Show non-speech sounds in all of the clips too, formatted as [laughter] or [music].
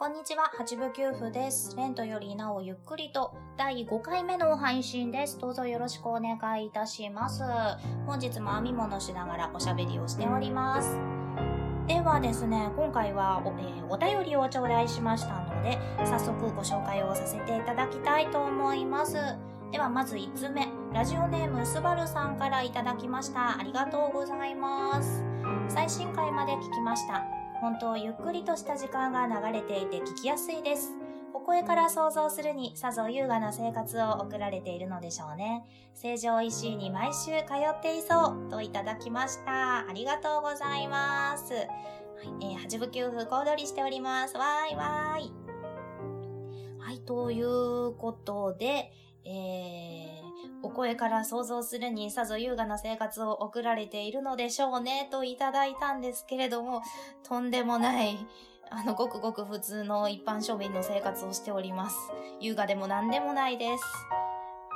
こんにちは、八部九夫です。レントよりなおゆっくりと第5回目の配信です。どうぞよろしくお願いいたします。本日も編み物しながらおしゃべりをしております。ではですね、今回はお,、えー、お便りを頂戴しましたので、早速ご紹介をさせていただきたいと思います。ではまず5つ目、ラジオネームすばるさんからいただきました。ありがとうございます。最新回まで聞きました。本当ゆっくりとした時間が流れていて聞きやすいです。お声から想像するにさぞ優雅な生活を送られているのでしょうね。成城石井に毎週通っていそうといただきました。ありがとうございます。はい、えー、八部九夫小躍りしております。わーいわーい。はい、ということで、えー、お声から想像するにさぞ優雅な生活を送られているのでしょうね、といただいたんですけれども、とんでもない、あの、ごくごく普通の一般庶民の生活をしております。優雅でも何でもないです。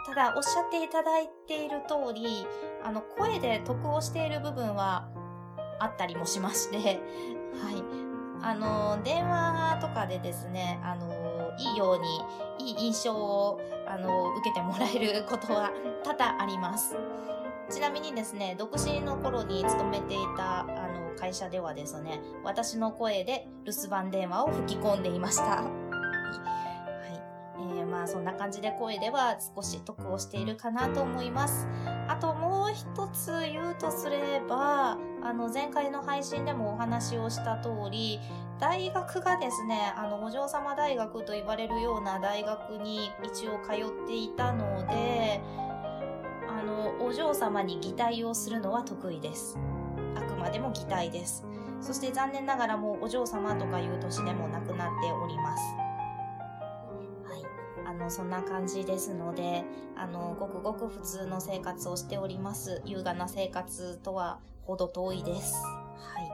ただ、おっしゃっていただいている通り、あの、声で得をしている部分はあったりもしまして、はい。あの、電話とかでですね、あの、いいように、いい印象を、あの、受けてもらえることは多々あります。ちなみにですね、独身の頃に勤めていた、あの、会社ではですね、私の声で留守番電話を吹き込んでいました。まあそんな感じで声では少し得をしているかなと思います。あともう一つ言うとすれば、あの前回の配信でもお話をした通り、大学がですね、あのお嬢様大学と言われるような大学に一応通っていたので、あのお嬢様に擬態をするのは得意です。あくまでも擬態です。そして残念ながらもうお嬢様とかいう年でもなくなっております。あの、そんな感じですので、あの、ごくごく普通の生活をしております。優雅な生活とはほど遠いです。はい。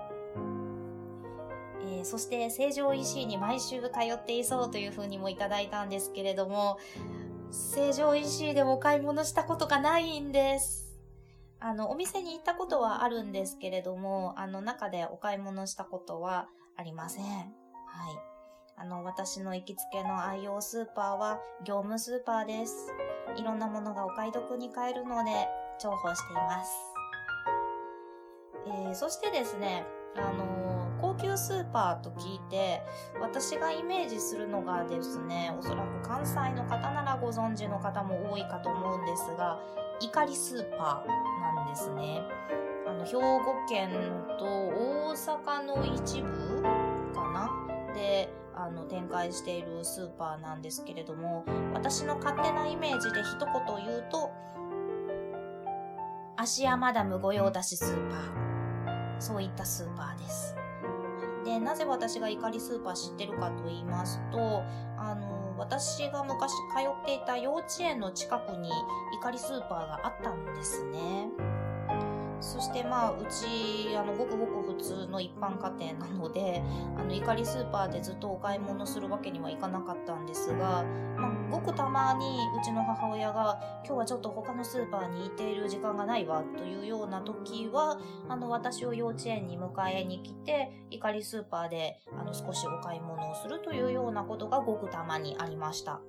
えー、そして、成城石井に毎週通っていそうというふうにもいただいたんですけれども、成城石井でお買い物したことがないんです。あの、お店に行ったことはあるんですけれども、あの、中でお買い物したことはありません。はい。あの、私の行きつけの愛用スーパーは業務スーパーです。いろんなものがお買い得に買えるので重宝しています。えー、そしてですね、あのー、高級スーパーと聞いて、私がイメージするのがですね、おそらく関西の方ならご存知の方も多いかと思うんですが、怒りスーパーなんですね。あの、兵庫県と大阪の一部かな？で、あの、展開しているスーパーなんですけれども、私の勝手なイメージで一言言うと、芦屋マダム御用達スーパー。そういったスーパーです。で、なぜ私が怒りスーパー知ってるかと言いますと、あの、私が昔通っていた幼稚園の近くに怒りスーパーがあったんですね。そしてまあ、うち、あの、ごくごく普通の一般家庭なので、あの、怒りスーパーでずっとお買い物するわけにはいかなかったんですが、まあ、ごくたまにうちの母親が、今日はちょっと他のスーパーに行っている時間がないわ、というような時は、あの、私を幼稚園に迎えに来て、怒りスーパーで、あの、少しお買い物をするというようなことがごくたまにありました。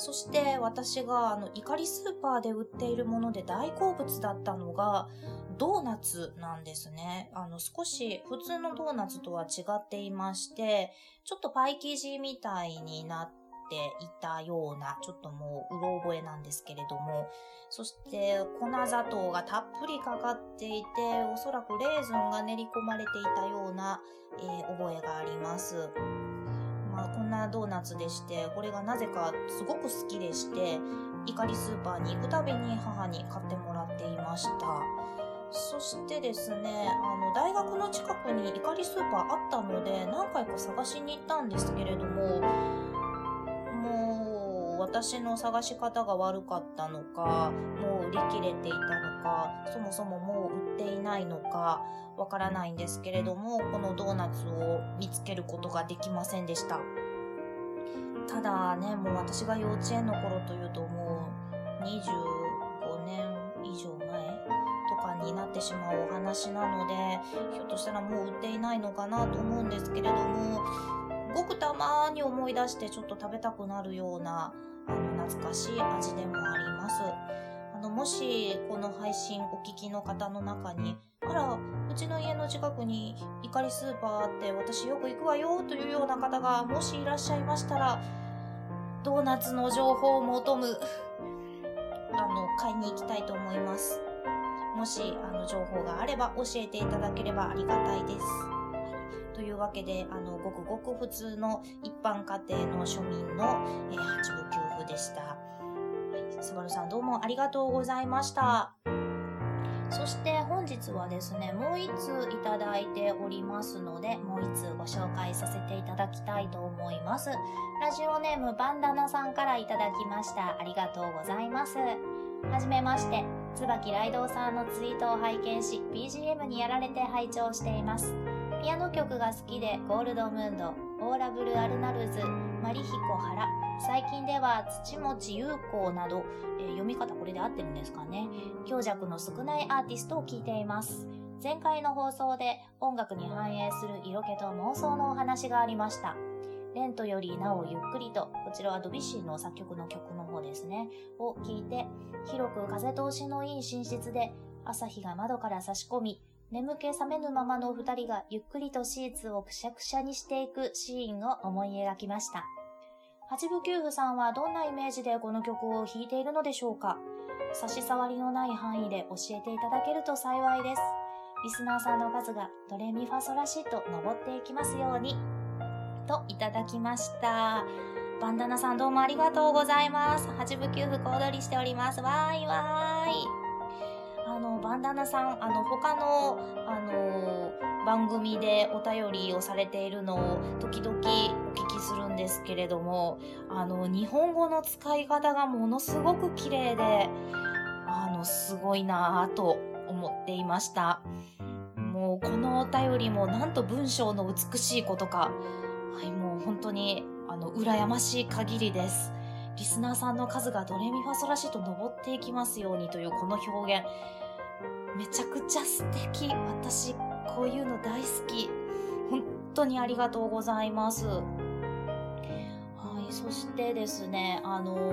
そして私があの怒りスーパーで売っているもので大好物だったのがドーナツなんですね。あの少し普通のドーナツとは違っていまして、ちょっとパイ生地みたいになっていたような、ちょっともううろ覚えなんですけれども、そして粉砂糖がたっぷりかかっていて、おそらくレーズンが練り込まれていたような、えー、覚えがあります。まあ、こんなドーナツでして、これがなぜかすごく好きでして、怒りスーパーに行くたびに母に買ってもらっていました。そしてですね、あの、大学の近くに怒りスーパーあったので、何回か探しに行ったんですけれども、私の探し方が悪かったのか、もう売り切れていたのか、そもそももう売っていないのか、わからないんですけれども、このドーナツを見つけることができませんでした。ただね、もう私が幼稚園の頃というともう25年以上前とかになってしまうお話なので、ひょっとしたらもう売っていないのかなと思うんですけれども、ごくたまに思い出してちょっと食べたくなるような、あの、懐かしい味でもあります。あの、もし、この配信お聞きの方の中に、あら、うちの家の近くに怒りスーパーあって私よく行くわよというような方がもしいらっしゃいましたら、ドーナツの情報を求む、あの、買いに行きたいと思います。もし、あの、情報があれば教えていただければありがたいです。というわけで、あの、ごくごく普通の一般家庭の庶民の、えー、八部給付でした。すばるさんどうもありがとうございました。そして本日はですね、もう一通いただいておりますので、もう一通ご紹介させていただきたいと思います。ラジオネームバンダナさんからいただきました。ありがとうございます。はじめまして、椿ライドウさんのツイートを拝見し、BGM にやられて拝聴しています。ピアノ曲が好きで、ゴールドムーンド、オーラブル・アルナルズ、マリヒコ・ハラ、最近では土持優子など、えー、読み方これで合ってるんですかね。強弱の少ないアーティストを聴いています。前回の放送で音楽に反映する色気と妄想のお話がありました。レントよりなおゆっくりと、こちらはドビッシーの作曲の曲の方ですね、を聞いて、広く風通しのいい寝室で、朝日が窓から差し込み、眠気覚めぬままのお二人がゆっくりとシーツをくしゃくしゃにしていくシーンを思い描きました。八部九夫さんはどんなイメージでこの曲を弾いているのでしょうか？差し障りのない範囲で教えていただけると幸いです。リスナーさんの数がドレミファソラシと登っていきますように。といただきました。バンダナさんどうもありがとうございます。八部九夫小躍りしております。わーいわーい。の、バンダナさん、あの、他の、あの番組でお便りをされているのを時々お聞きするんですけれども、あの、日本語の使い方がものすごく綺麗で、あの、すごいなぁと思っていました。もうこのお便りもなんと文章の美しいことか、はい、もう本当に、あの、羨ましい限りです。リスナーさんの数がドレミファソラシと登っていきますようにというこの表現。めちゃくちゃ素敵。私、こういうの大好き。本当にありがとうございます。はい、そしてですね、あの、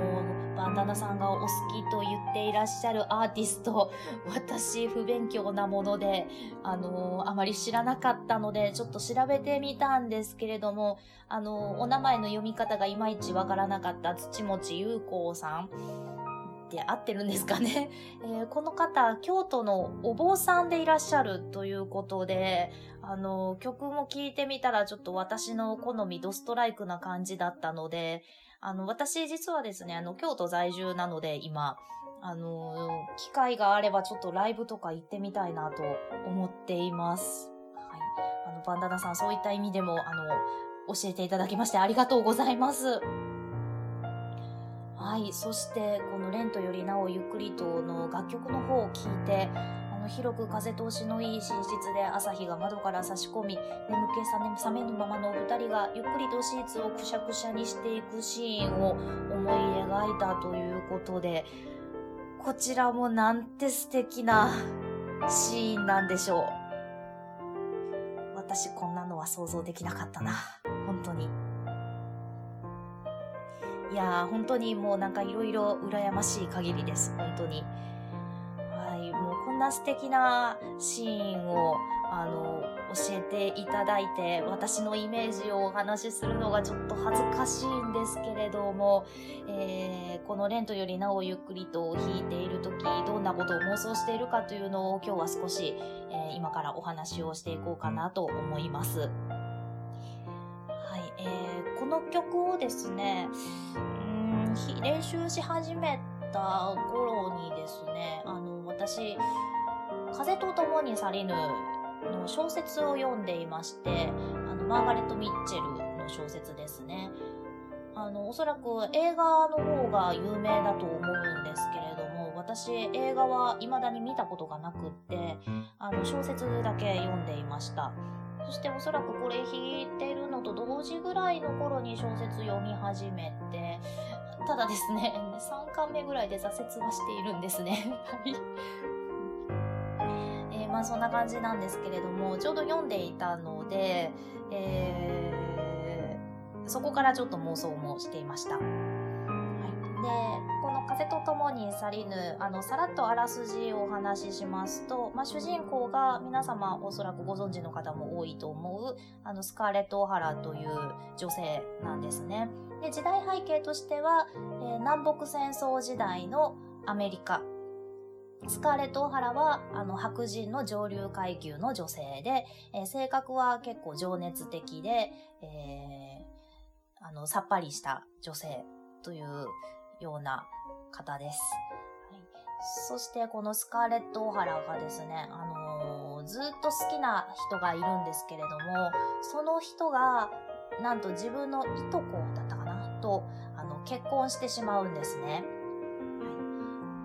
バンダナさんがお好きと言っていらっしゃるアーティスト、私不勉強なもので、あの、あまり知らなかったので、ちょっと調べてみたんですけれども、あの、お名前の読み方がいまいちわからなかった土持優子さん。って合ってるんですかね、[laughs] えー、この方、京都のお坊さんでいらっしゃるということで、あの、曲も聴いてみたらちょっと私の好みドストライクな感じだったので、あの、私実はですね、あの、京都在住なので今、あの、機会があればちょっとライブとか行ってみたいなと思っています。はい。あの、バンダナさんそういった意味でも、あの、教えていただきましてありがとうございます。はい。そして、このレントよりなおゆっくりとの楽曲の方を聴いて、あの、広く風通しのいい寝室で朝日が窓から差し込み、眠気覚めぬままのお二人がゆっくりとシーツをくしゃくしゃにしていくシーンを思い描いたということで、こちらもなんて素敵なシーンなんでしょう。私こんなのは想像できなかったな。本当に。いや、本当にもうなんかいろいろ羨ましい限りです。本当に。はい、もうこんな素敵なシーンを、あの、教えていただいて、私のイメージをお話しするのがちょっと恥ずかしいんですけれども、えー、このレントよりなおゆっくりと弾いているとき、どんなことを妄想しているかというのを今日は少し、えー、今からお話をしていこうかなと思います。この曲をですね、うん、練習し始めた頃にですね、あの、私、風と共に去りぬの小説を読んでいまして、あの、マーガレット・ミッチェルの小説ですね。あの、おそらく映画の方が有名だと思うんですけれども、私映画は未だに見たことがなくって、あの、小説だけ読んでいました。そしておそらくこれ弾いてるのと同時ぐらいの頃に小説読み始めて、ただですね、3巻目ぐらいで挫折はしているんですね。えー、まあそんな感じなんですけれども、ちょうど読んでいたので、えー、そこからちょっと妄想もしていました。で、この風と共に去りぬ、あの、さらっとあらすじをお話ししますと、まあ、主人公が皆様おそらくご存知の方も多いと思う、あの、スカーレット・オハラという女性なんですね。で、時代背景としては、えー、南北戦争時代のアメリカ。スカーレット・オハラは、あの、白人の上流階級の女性で、えー、性格は結構情熱的で、えー、あの、さっぱりした女性というような方です。はい、そして、このスカーレット・オハラがですね、あのー、ずっと好きな人がいるんですけれども、その人が、なんと自分のいとこだったかなと、あの、結婚してしまうんですね。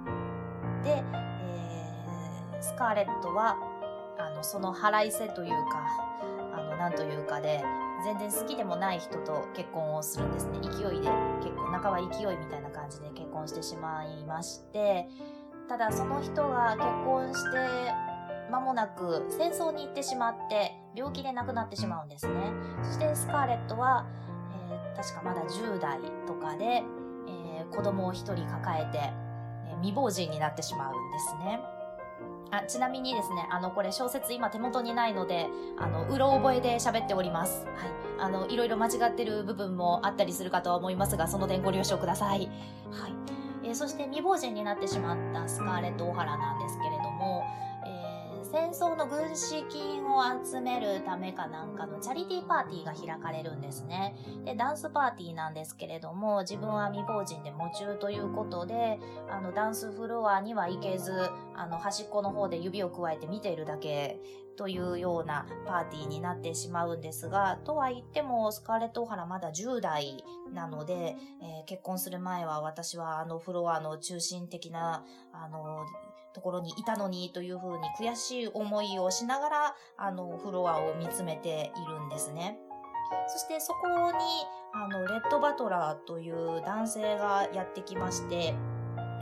はい、で、えー、スカーレットは、あの、その腹いせというか、あの、なんというかで、全然好きでもない人と結婚をするんですね。勢いで、結構、半ば勢いみたいな感じで結婚してしまいまして、ただその人が結婚して間もなく戦争に行ってしまって病気で亡くなってしまうんですね。そしてスカーレットは、えー、確かまだ10代とかで、えー、子供を一人抱えて、えー、未亡人になってしまうんですね。あ、ちなみにですね、あの、これ小説今手元にないので、あの、うろ覚えで喋っております。はい。あの、いろいろ間違ってる部分もあったりするかとは思いますが、その点ご了承ください。はい。えー、そして未亡人になってしまったスカーレット・オハラなんですけれども、戦争の軍資金を集めるためかなんかのチャリティーパーティーが開かれるんですね。で、ダンスパーティーなんですけれども、自分は未亡人で夢中ということで、あの、ダンスフロアには行けず、あの、端っこの方で指をくわえて見ているだけというようなパーティーになってしまうんですが、とは言っても、スカーレット・オハラまだ10代なので、えー、結婚する前は私はあのフロアの中心的な、あの、ところにいたのにというふうに悔しい思いをしながら、あの、フロアを見つめているんですね。そしてそこに、あの、レッドバトラーという男性がやってきまして、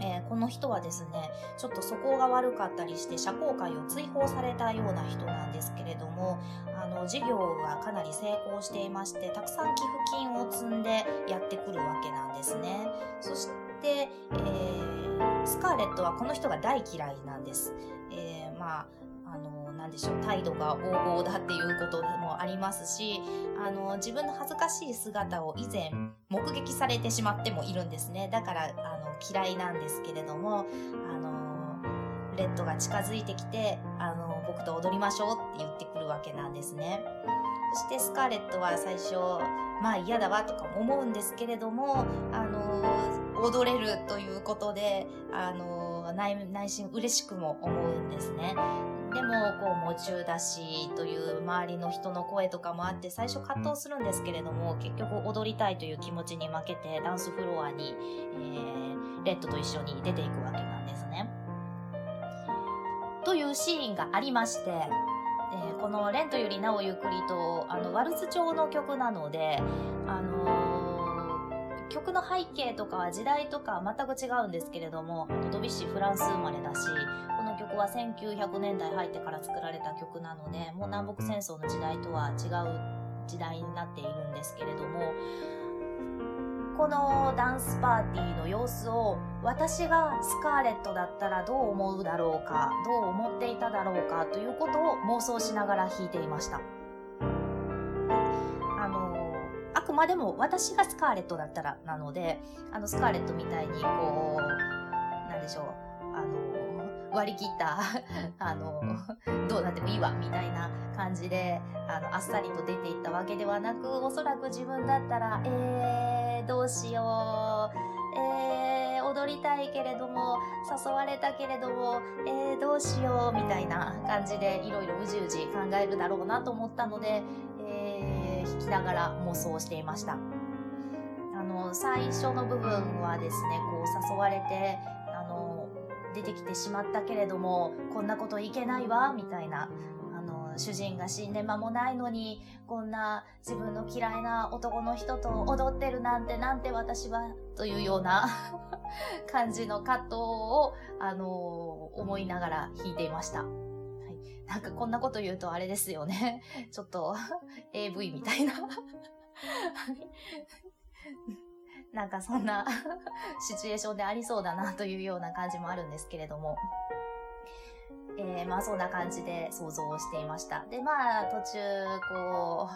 えー、この人はですね、ちょっと素行が悪かったりして社交界を追放されたような人なんですけれども、あの、事業がかなり成功していまして、たくさん寄付金を積んでやってくるわけなんですね。そして、えー、スカーレットはこの人が大嫌いなんです。えー、まあ、あの、なんでしょう、態度が横暴だっていうこともありますし、あの、自分の恥ずかしい姿を以前目撃されてしまってもいるんですね。だから、あの、嫌いなんですけれども、あの、レッドが近づいてきて、あの、僕と踊りましょうって言ってくるわけなんですね。そしてスカーレットは最初、まあ嫌だわとかも思うんですけれども、あのー、踊れるということで、あの、内内心嬉しくも思うんですね。でも、こう、夢中だし、という周りの人の声とかもあって、最初葛藤するんですけれども、結局踊りたいという気持ちに負けて、ダンスフロアに、えー、レッドと一緒に出ていくわけなんですね。というシーンがありまして、えー、このレントよりなおゆっくりと、あの、ワルツ調の曲なので、あのー、曲の背景とか時代とか全く違うんですけれども、あのドビッシーフランス生まれだし、この曲は1900年代入ってから作られた曲なので、もう南北戦争の時代とは違う時代になっているんですけれども、このダンスパーティーの様子を私がスカーレットだったらどう思うだろうか、どう思っていただろうかということを妄想しながら弾いていました。くまでも私がスカーレットだったらなので、あのスカーレットみたいにこう、なんでしょう、あの、割り切った、[laughs] あの、どうなってもいいわ、みたいな感じで、あの、あっさりと出ていったわけではなく、おそらく自分だったら、えー、どうしよう、えー、踊りたいけれども、誘われたけれども、えー、どううしようみたいな感じでいろいろうじうじ考えるだろうなと思ったので、きながら妄想していました。あの、最初の部分はですね、こう誘われて、あの、出てきてしまったけれども、こんなこといけないわ、みたいな、主人が死んで間もないのに、こんな自分の嫌いな男の人と踊ってるなんてなんて私は、というような [laughs] 感じの葛藤を、あの、思いながら弾いていました。なんかこんなこと言うとあれですよね。[laughs] ちょっと AV みたいな [laughs] なんかそんな [laughs] シチュエーションでありそうだなというような感じもあるんですけれども。えー、まあそんな感じで想像をしていました。で、まあ途中、こう、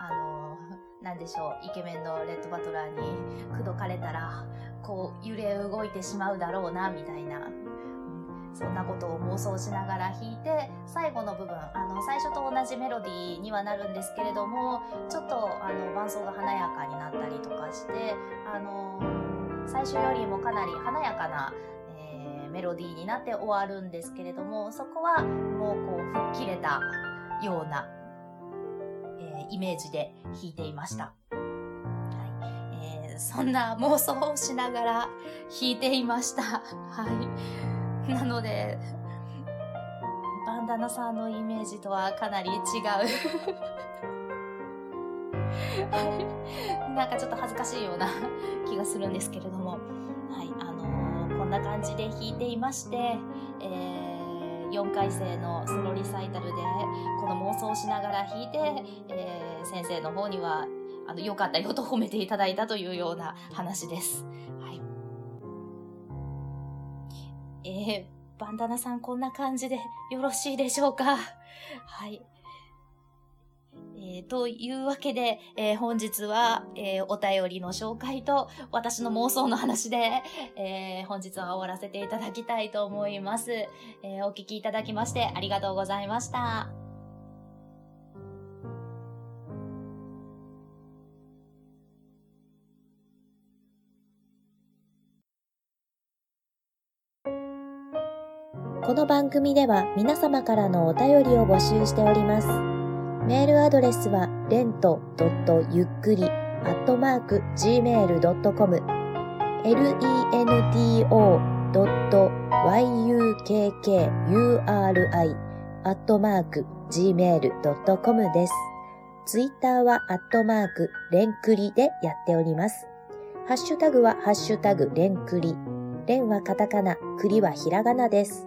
あの、なんでしょう、イケメンのレッドバトラーに口説かれたら、こう揺れ動いてしまうだろうな、みたいな。そんなことを妄想しながら弾いて、最後の部分、あの、最初と同じメロディーにはなるんですけれども、ちょっと、あの、伴奏が華やかになったりとかして、あの、最初よりもかなり華やかなえ、メロディーになって終わるんですけれども、そこはもうこう吹っ切れたような、えー、イメージで弾いていました。はいえー、そんな妄想をしながら弾いていました。はい。なので、バンダナさんのイメージとはかなり違う [laughs] なんかちょっと恥ずかしいような [laughs] 気がするんですけれども、はい、あのこんな感じで弾いていまして、えー、4回生のソロリサイタルでこの妄想をしながら弾いて、えー、先生の方にはあの良かったよと褒めていただいたというような話です。はい。えー、バンダナさんこんな感じでよろしいでしょうか？[laughs] はい。えー、というわけで、えー、本日は、えー、お便りの紹介と私の妄想の話で、え本日は終わらせていただきたいと思います。えお聴きいただきましてありがとうございました。この番組では皆様からのお便りを募集しております。メールアドレスは、レントゆっくり、アットマーク、gmail.com、lento.yukkuri、アットマーク、gmail.com です。ツイッターは、アットマーク、レンクリでやっております。ハッシュタグは、ハッシュタグ、レンクリ。レンはカタカナ、クリはひらがなです。